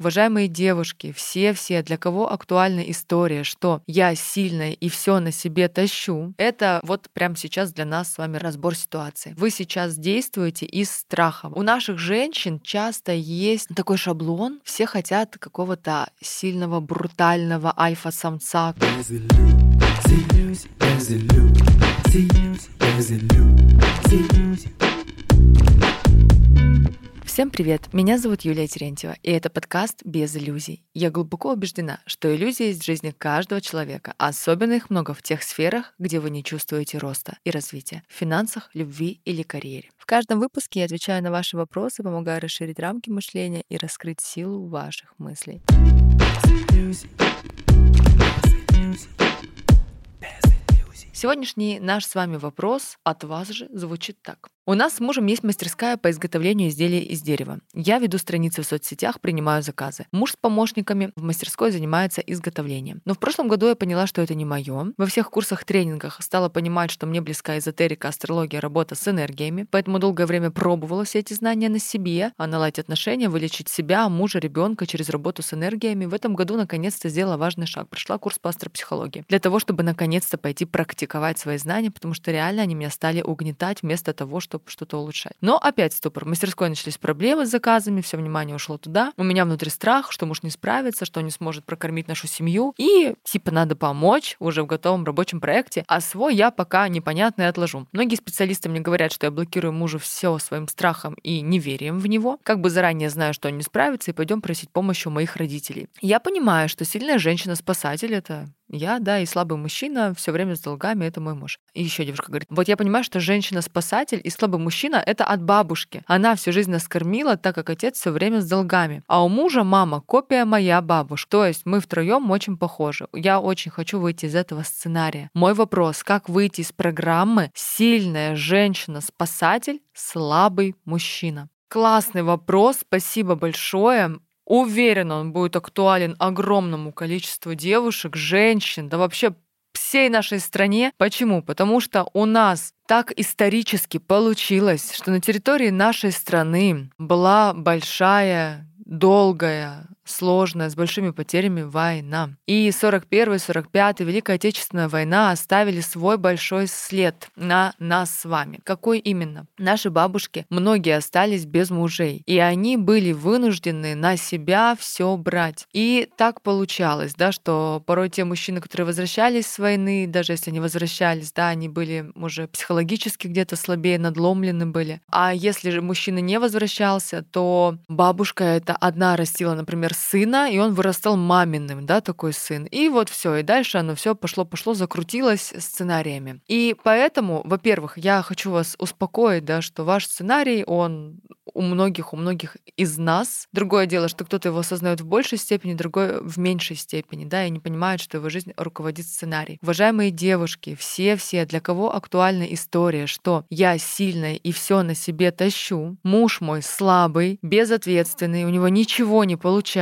Уважаемые девушки, все-все, для кого актуальна история, что я сильная и все на себе тащу, это вот прямо сейчас для нас с вами разбор ситуации. Вы сейчас действуете из страха. У наших женщин часто есть такой шаблон, все хотят какого-то сильного, брутального альфа-самца. Всем привет! Меня зовут Юлия Терентьева, и это подкаст «Без иллюзий». Я глубоко убеждена, что иллюзии есть в жизни каждого человека, особенно их много в тех сферах, где вы не чувствуете роста и развития — в финансах, любви или карьере. В каждом выпуске я отвечаю на ваши вопросы, помогаю расширить рамки мышления и раскрыть силу ваших мыслей. Сегодняшний наш с вами вопрос от вас же звучит так. У нас с мужем есть мастерская по изготовлению изделий из дерева. Я веду страницы в соцсетях, принимаю заказы. Муж с помощниками в мастерской занимается изготовлением. Но в прошлом году я поняла, что это не мое. Во всех курсах, тренингах стала понимать, что мне близка эзотерика, астрология, работа с энергиями. Поэтому долгое время пробовала все эти знания на себе, а наладить отношения, вылечить себя, мужа, ребенка через работу с энергиями. В этом году наконец-то сделала важный шаг. Прошла курс по астропсихологии. Для того, чтобы наконец-то пойти практиковать свои знания, потому что реально они меня стали угнетать вместо того, чтобы чтобы что-то улучшать. Но опять ступор. В мастерской начались проблемы с заказами, все внимание ушло туда. У меня внутри страх, что муж не справится, что не сможет прокормить нашу семью. И типа надо помочь уже в готовом рабочем проекте, а свой я пока непонятно и отложу. Многие специалисты мне говорят, что я блокирую мужа все своим страхом и неверием в него. Как бы заранее знаю, что он не справится, и пойдем просить помощи у моих родителей. Я понимаю, что сильная женщина-спасатель — это я, да, и слабый мужчина все время с долгами, это мой муж. И еще девушка говорит, вот я понимаю, что женщина-спасатель и слабый мужчина — это от бабушки. Она всю жизнь нас кормила, так как отец все время с долгами. А у мужа мама — копия моя бабушка. То есть мы втроем очень похожи. Я очень хочу выйти из этого сценария. Мой вопрос, как выйти из программы «Сильная женщина-спасатель, слабый мужчина»? Классный вопрос, спасибо большое. Уверен, он будет актуален огромному количеству девушек, женщин, да вообще всей нашей стране. Почему? Потому что у нас так исторически получилось, что на территории нашей страны была большая, долгая, сложная, с большими потерями война. И 41-45 Великая Отечественная война оставили свой большой след на нас с вами. Какой именно? Наши бабушки, многие остались без мужей, и они были вынуждены на себя все брать. И так получалось, да, что порой те мужчины, которые возвращались с войны, даже если они возвращались, да, они были уже психологически где-то слабее, надломлены были. А если же мужчина не возвращался, то бабушка это одна растила, например, сына, и он вырастал маминым, да, такой сын. И вот все, и дальше оно все пошло-пошло, закрутилось сценариями. И поэтому, во-первых, я хочу вас успокоить, да, что ваш сценарий, он у многих, у многих из нас. Другое дело, что кто-то его осознает в большей степени, другой в меньшей степени, да, и не понимает, что его жизнь руководит сценарий. Уважаемые девушки, все-все, для кого актуальна история, что я сильная и все на себе тащу, муж мой слабый, безответственный, у него ничего не получается,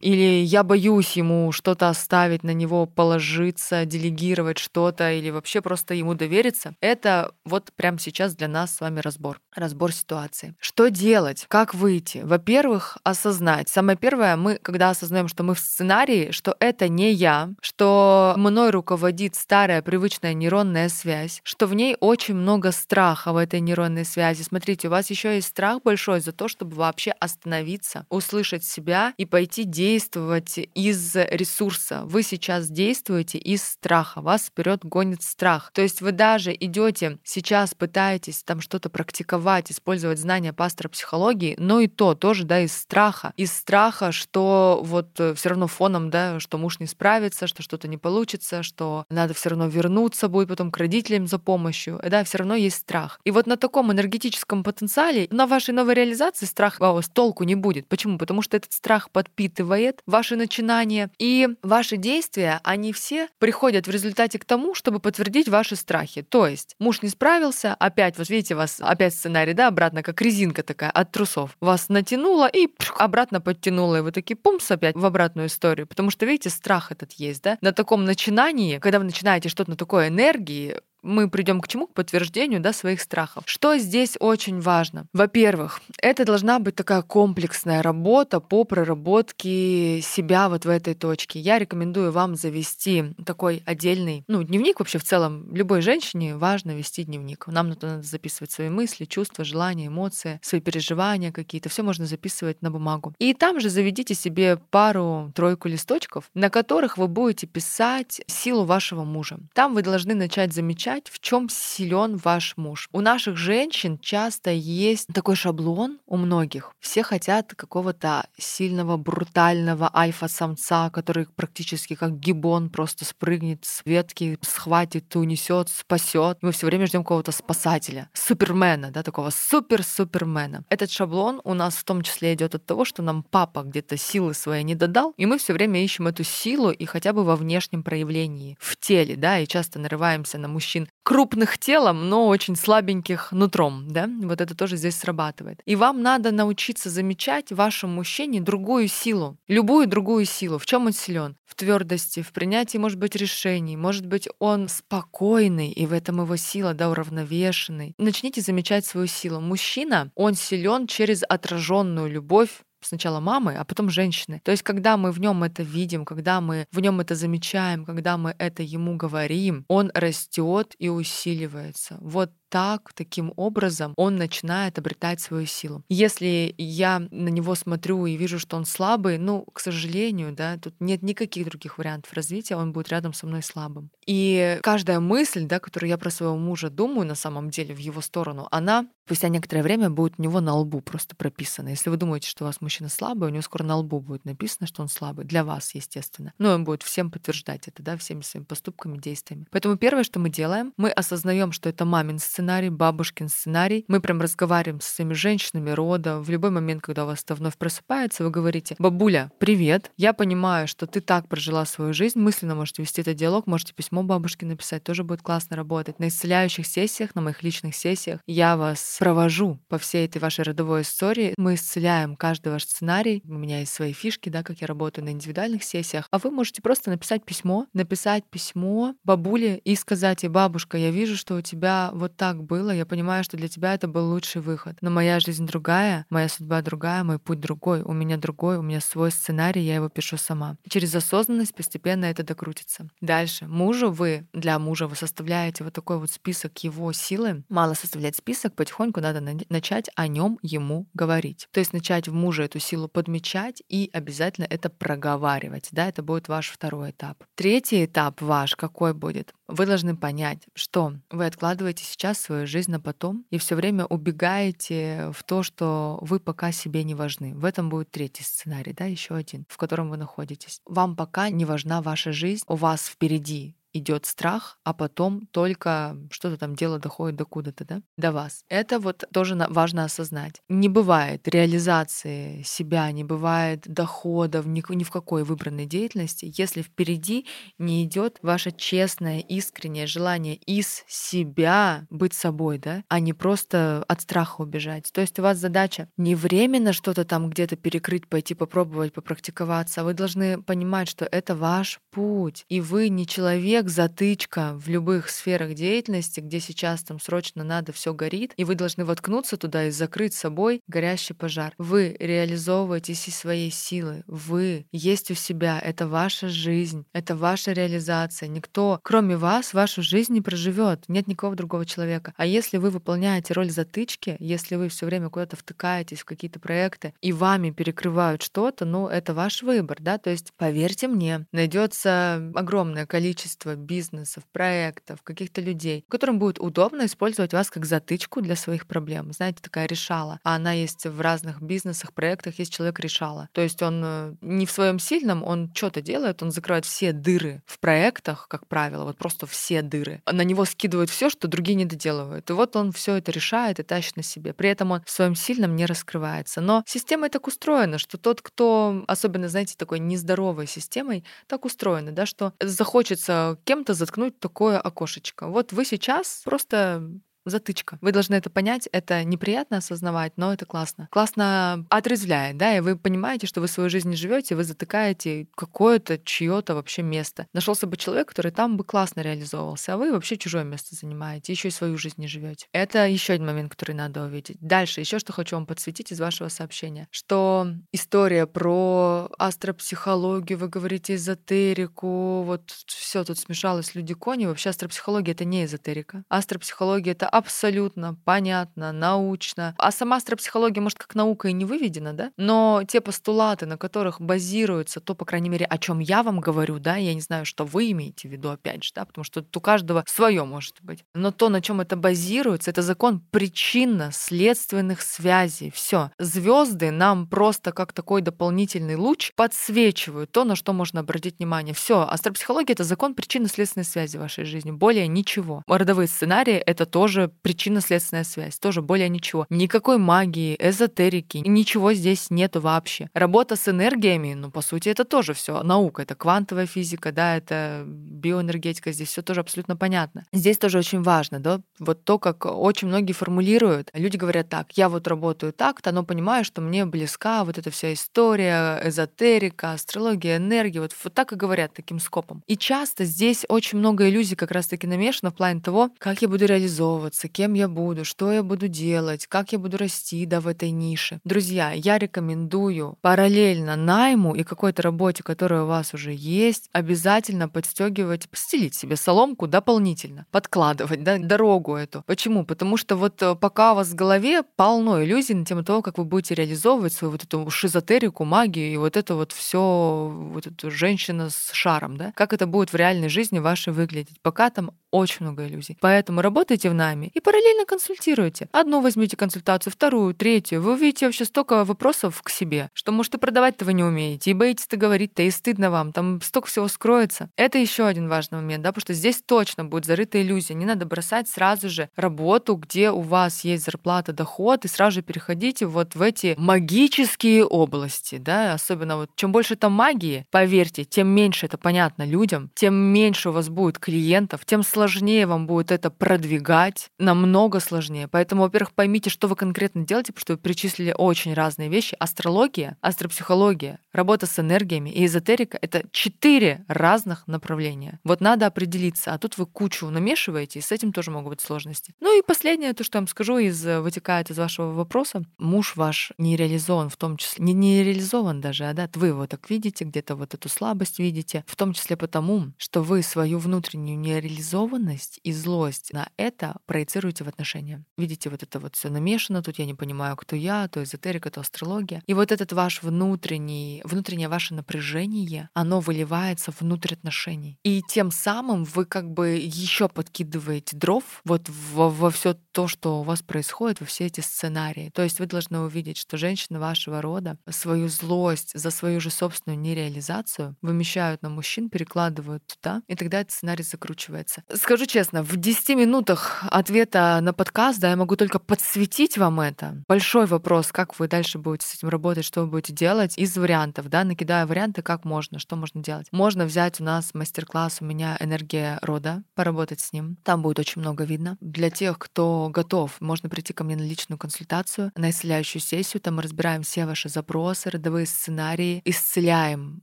или я боюсь ему что-то оставить, на него положиться, делегировать что-то, или вообще просто ему довериться, это вот прямо сейчас для нас с вами разбор, разбор ситуации. Что делать? Как выйти? Во-первых, осознать. Самое первое, мы, когда осознаем, что мы в сценарии, что это не я, что мной руководит старая привычная нейронная связь, что в ней очень много страха в этой нейронной связи. Смотрите, у вас еще есть страх большой за то, чтобы вообще остановиться, услышать себя и пойти действовать из ресурса. Вы сейчас действуете из страха, вас вперед гонит страх. То есть вы даже идете сейчас, пытаетесь там что-то практиковать, использовать знания пастора психологии, но и то тоже, да, из страха. Из страха, что вот э, все равно фоном, да, что муж не справится, что что-то не получится, что надо все равно вернуться будет потом к родителям за помощью. Да, все равно есть страх. И вот на таком энергетическом потенциале, на вашей новой реализации страх у вас толку не будет. Почему? Потому что этот страх подпитывает ваши начинания, и ваши действия, они все приходят в результате к тому, чтобы подтвердить ваши страхи. То есть муж не справился, опять, вот видите, вас опять сценарий, да, обратно, как резинка такая от трусов. Вас натянуло и обратно подтянуло. И вы такие пумс опять в обратную историю. Потому что, видите, страх этот есть, да? На таком начинании, когда вы начинаете что-то на такой энергии, мы придем к чему? К подтверждению да, своих страхов. Что здесь очень важно? Во-первых, это должна быть такая комплексная работа по проработке себя вот в этой точке. Я рекомендую вам завести такой отдельный, ну, дневник вообще в целом. Любой женщине важно вести дневник. Нам надо записывать свои мысли, чувства, желания, эмоции, свои переживания какие-то. Все можно записывать на бумагу. И там же заведите себе пару-тройку листочков, на которых вы будете писать силу вашего мужа. Там вы должны начать замечать, в чем силен ваш муж. У наших женщин часто есть такой шаблон у многих. Все хотят какого-то сильного, брутального альфа-самца, который практически как гибон просто спрыгнет с ветки, схватит, унесет, спасет. Мы все время ждем какого-то спасателя, супермена, да, такого супер-супермена. Этот шаблон у нас в том числе идет от того, что нам папа где-то силы свои не додал, и мы все время ищем эту силу и хотя бы во внешнем проявлении, в теле, да, и часто нарываемся на мужчин крупных телом, но очень слабеньких нутром, да, вот это тоже здесь срабатывает. И вам надо научиться замечать в вашем мужчине другую силу, любую другую силу. В чем он силен? В твердости, в принятии, может быть, решений, может быть, он спокойный, и в этом его сила, да, уравновешенный. Начните замечать свою силу. Мужчина, он силен через отраженную любовь сначала мамы, а потом женщины. То есть, когда мы в нем это видим, когда мы в нем это замечаем, когда мы это ему говорим, он растет и усиливается. Вот так, таким образом он начинает обретать свою силу. Если я на него смотрю и вижу, что он слабый, ну, к сожалению, да, тут нет никаких других вариантов развития, он будет рядом со мной слабым. И каждая мысль, да, которую я про своего мужа думаю на самом деле в его сторону, она спустя некоторое время будет у него на лбу просто прописана. Если вы думаете, что у вас мужчина слабый, у него скоро на лбу будет написано, что он слабый. Для вас, естественно. Но он будет всем подтверждать это, да, всеми своими поступками, действиями. Поэтому первое, что мы делаем, мы осознаем, что это мамин сценарий, бабушкин сценарий. Мы прям разговариваем с своими женщинами рода. В любой момент, когда у вас это вновь просыпается, вы говорите, бабуля, привет, я понимаю, что ты так прожила свою жизнь, мысленно можете вести этот диалог, можете письмо бабушке написать, тоже будет классно работать. На исцеляющих сессиях, на моих личных сессиях я вас провожу по всей этой вашей родовой истории. Мы исцеляем каждый ваш сценарий. У меня есть свои фишки, да, как я работаю на индивидуальных сессиях. А вы можете просто написать письмо, написать письмо бабуле и сказать ей, бабушка, я вижу, что у тебя вот так было, я понимаю, что для тебя это был лучший выход. Но моя жизнь другая, моя судьба другая, мой путь другой, у меня другой, у меня свой сценарий, я его пишу сама. Через осознанность постепенно это докрутится. Дальше. Мужу вы, для мужа вы составляете вот такой вот список его силы. Мало составлять список, потихоньку потихоньку надо начать о нем ему говорить. То есть начать в муже эту силу подмечать и обязательно это проговаривать. Да, это будет ваш второй этап. Третий этап ваш какой будет? Вы должны понять, что вы откладываете сейчас свою жизнь на потом и все время убегаете в то, что вы пока себе не важны. В этом будет третий сценарий, да, еще один, в котором вы находитесь. Вам пока не важна ваша жизнь, у вас впереди идет страх, а потом только что-то там дело доходит до куда-то, да, до вас. Это вот тоже важно осознать. Не бывает реализации себя, не бывает доходов ни, ни в какой выбранной деятельности, если впереди не идет ваше честное, искреннее желание из себя быть собой, да, а не просто от страха убежать. То есть у вас задача не временно что-то там где-то перекрыть, пойти попробовать, попрактиковаться, вы должны понимать, что это ваш путь, и вы не человек, как затычка в любых сферах деятельности, где сейчас там срочно надо, все горит, и вы должны воткнуться туда и закрыть собой горящий пожар. Вы реализовываетесь из своей силы. Вы есть у себя. Это ваша жизнь, это ваша реализация. Никто, кроме вас, вашу жизнь не проживет. Нет никакого другого человека. А если вы выполняете роль затычки, если вы все время куда-то втыкаетесь в какие-то проекты и вами перекрывают что-то, ну, это ваш выбор, да, то есть, поверьте мне, найдется огромное количество бизнесов, проектов, каких-то людей, которым будет удобно использовать вас как затычку для своих проблем. Знаете, такая решала. А она есть в разных бизнесах, проектах, есть человек решала. То есть он э, не в своем сильном, он что-то делает, он закрывает все дыры в проектах, как правило, вот просто все дыры. На него скидывают все, что другие не доделывают. И вот он все это решает и тащит на себе. При этом он в своем сильном не раскрывается. Но система так устроена, что тот, кто, особенно, знаете, такой нездоровой системой, так устроена, да, что захочется кем-то заткнуть такое окошечко. Вот вы сейчас просто затычка. Вы должны это понять, это неприятно осознавать, но это классно. Классно отрезвляет, да, и вы понимаете, что вы свою жизнь не живете, вы затыкаете какое-то чье-то вообще место. Нашелся бы человек, который там бы классно реализовывался, а вы вообще чужое место занимаете, еще и свою жизнь не живете. Это еще один момент, который надо увидеть. Дальше, еще что хочу вам подсветить из вашего сообщения, что история про астропсихологию, вы говорите эзотерику, вот все тут смешалось люди кони. Вообще астропсихология это не эзотерика. Астропсихология это абсолютно понятно, научно. А сама астропсихология, может, как наука и не выведена, да? Но те постулаты, на которых базируется то, по крайней мере, о чем я вам говорю, да, я не знаю, что вы имеете в виду, опять же, да, потому что у каждого свое может быть. Но то, на чем это базируется, это закон причинно-следственных связей. Все. Звезды нам просто как такой дополнительный луч подсвечивают то, на что можно обратить внимание. Все. Астропсихология — это закон причинно-следственной связи в вашей жизни. Более ничего. Родовые сценарии — это тоже причинно-следственная связь. Тоже более ничего. Никакой магии, эзотерики, ничего здесь нету вообще. Работа с энергиями, ну, по сути, это тоже все наука. Это квантовая физика, да, это биоэнергетика. Здесь все тоже абсолютно понятно. Здесь тоже очень важно, да, вот то, как очень многие формулируют. Люди говорят так, я вот работаю так-то, но понимаю, что мне близка вот эта вся история, эзотерика, астрология, энергия, вот, вот так и говорят таким скопом. И часто здесь очень много иллюзий как раз-таки намешано в плане того, как я буду реализовываться, кем я буду, что я буду делать, как я буду расти да, в этой нише. Друзья, я рекомендую параллельно найму и какой-то работе, которая у вас уже есть, обязательно подстегивать, постелить себе соломку дополнительно, подкладывать да, дорогу эту. Почему? Потому что вот э, пока у вас в голове полно иллюзий на тему того, как вы будете реализовывать свою вот эту шизотерику, магию и вот это вот все, вот эту женщина с шаром, да, как это будет в реальной жизни вашей выглядеть. Пока там очень много иллюзий. Поэтому работайте в нами и параллельно консультируйте. Одну возьмите консультацию, вторую, третью. Вы увидите вообще столько вопросов к себе, что, может, и продавать-то вы не умеете, и боитесь-то говорить-то, и стыдно вам, там столько всего скроется. Это еще один важный момент, да, потому что здесь точно будет зарыта иллюзия. Не надо бросать сразу же работу, где у вас есть зарплата, доход, и сразу же переходите вот в эти магические области, да, особенно вот чем больше там магии, поверьте, тем меньше это понятно людям, тем меньше у вас будет клиентов, тем сложнее вам будет это продвигать, намного сложнее. Поэтому, во-первых, поймите, что вы конкретно делаете, потому что вы перечислили очень разные вещи. Астрология, астропсихология, работа с энергиями и эзотерика — это четыре разных направления. Вот надо определиться, а тут вы кучу намешиваете, и с этим тоже могут быть сложности. Ну и последнее, то, что я вам скажу, из, вытекает из вашего вопроса. Муж ваш не реализован в том числе, не, не реализован даже, а да, вы его так видите, где-то вот эту слабость видите, в том числе потому, что вы свою внутреннюю нереализованность и злость на это проецируете в отношения. Видите, вот это вот все намешано, тут я не понимаю, кто я, то эзотерика, то астрология. И вот этот ваш внутренний, внутреннее ваше напряжение, оно выливается внутрь отношений. И тем самым вы как бы еще подкидываете дров вот во, во все то, что у вас происходит, во все эти сценарии. То есть вы должны увидеть, что женщины вашего рода свою злость за свою же собственную нереализацию вымещают на мужчин, перекладывают туда, и тогда этот сценарий закручивается. Скажу честно, в 10 минутах ответа на подкаст, да, я могу только подсветить вам это. Большой вопрос, как вы дальше будете с этим работать, что вы будете делать из вариантов, да, накидаю варианты, как можно, что можно делать. Можно взять у нас мастер-класс у меня «Энергия рода», поработать с ним. Там будет очень много видно. Для тех, кто готов, можно прийти ко мне на личную консультацию, на исцеляющую сессию. Там мы разбираем все ваши запросы, родовые сценарии, исцеляем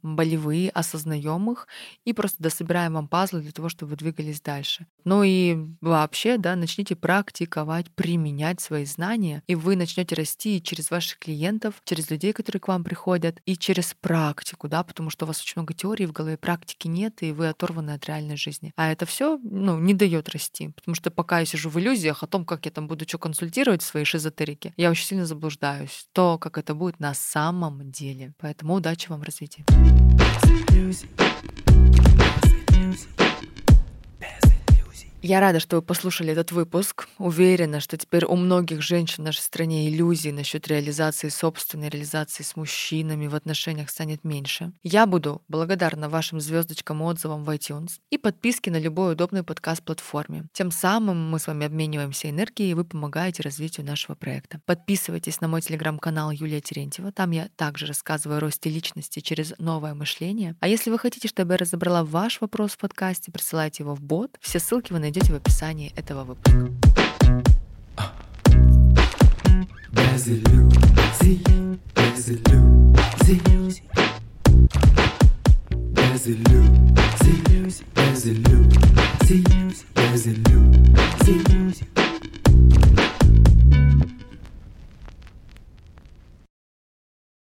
болевые, осознаем их и просто дособираем вам пазлы для того, чтобы вы двигались дальше. Ну и вообще, да, начните практиковать, применять свои знания, и вы начнете расти через ваших клиентов, через людей, которые к вам приходят, и через практику, да, потому что у вас очень много теорий в голове, практики нет, и вы оторваны от реальной жизни. А это все, ну, не дает расти, потому что пока я сижу в иллюзиях о том, как я там буду что консультировать в своей шизотерике, я очень сильно заблуждаюсь. То, как это будет на самом деле. Поэтому удачи вам в развитии. Я рада, что вы послушали этот выпуск. Уверена, что теперь у многих женщин в нашей стране иллюзий насчет реализации собственной реализации с мужчинами в отношениях станет меньше. Я буду благодарна вашим звездочкам и отзывам в iTunes и подписке на любой удобной подкаст-платформе. Тем самым мы с вами обмениваемся энергией, и вы помогаете развитию нашего проекта. Подписывайтесь на мой телеграм-канал Юлия Терентьева. Там я также рассказываю о росте личности через новое мышление. А если вы хотите, чтобы я разобрала ваш вопрос в подкасте, присылайте его в бот. Все ссылки вы найдете найдете в описании этого выпуска. Без иллюзий, без иллюзий. Без иллюзий, без иллюзий, без иллюзий.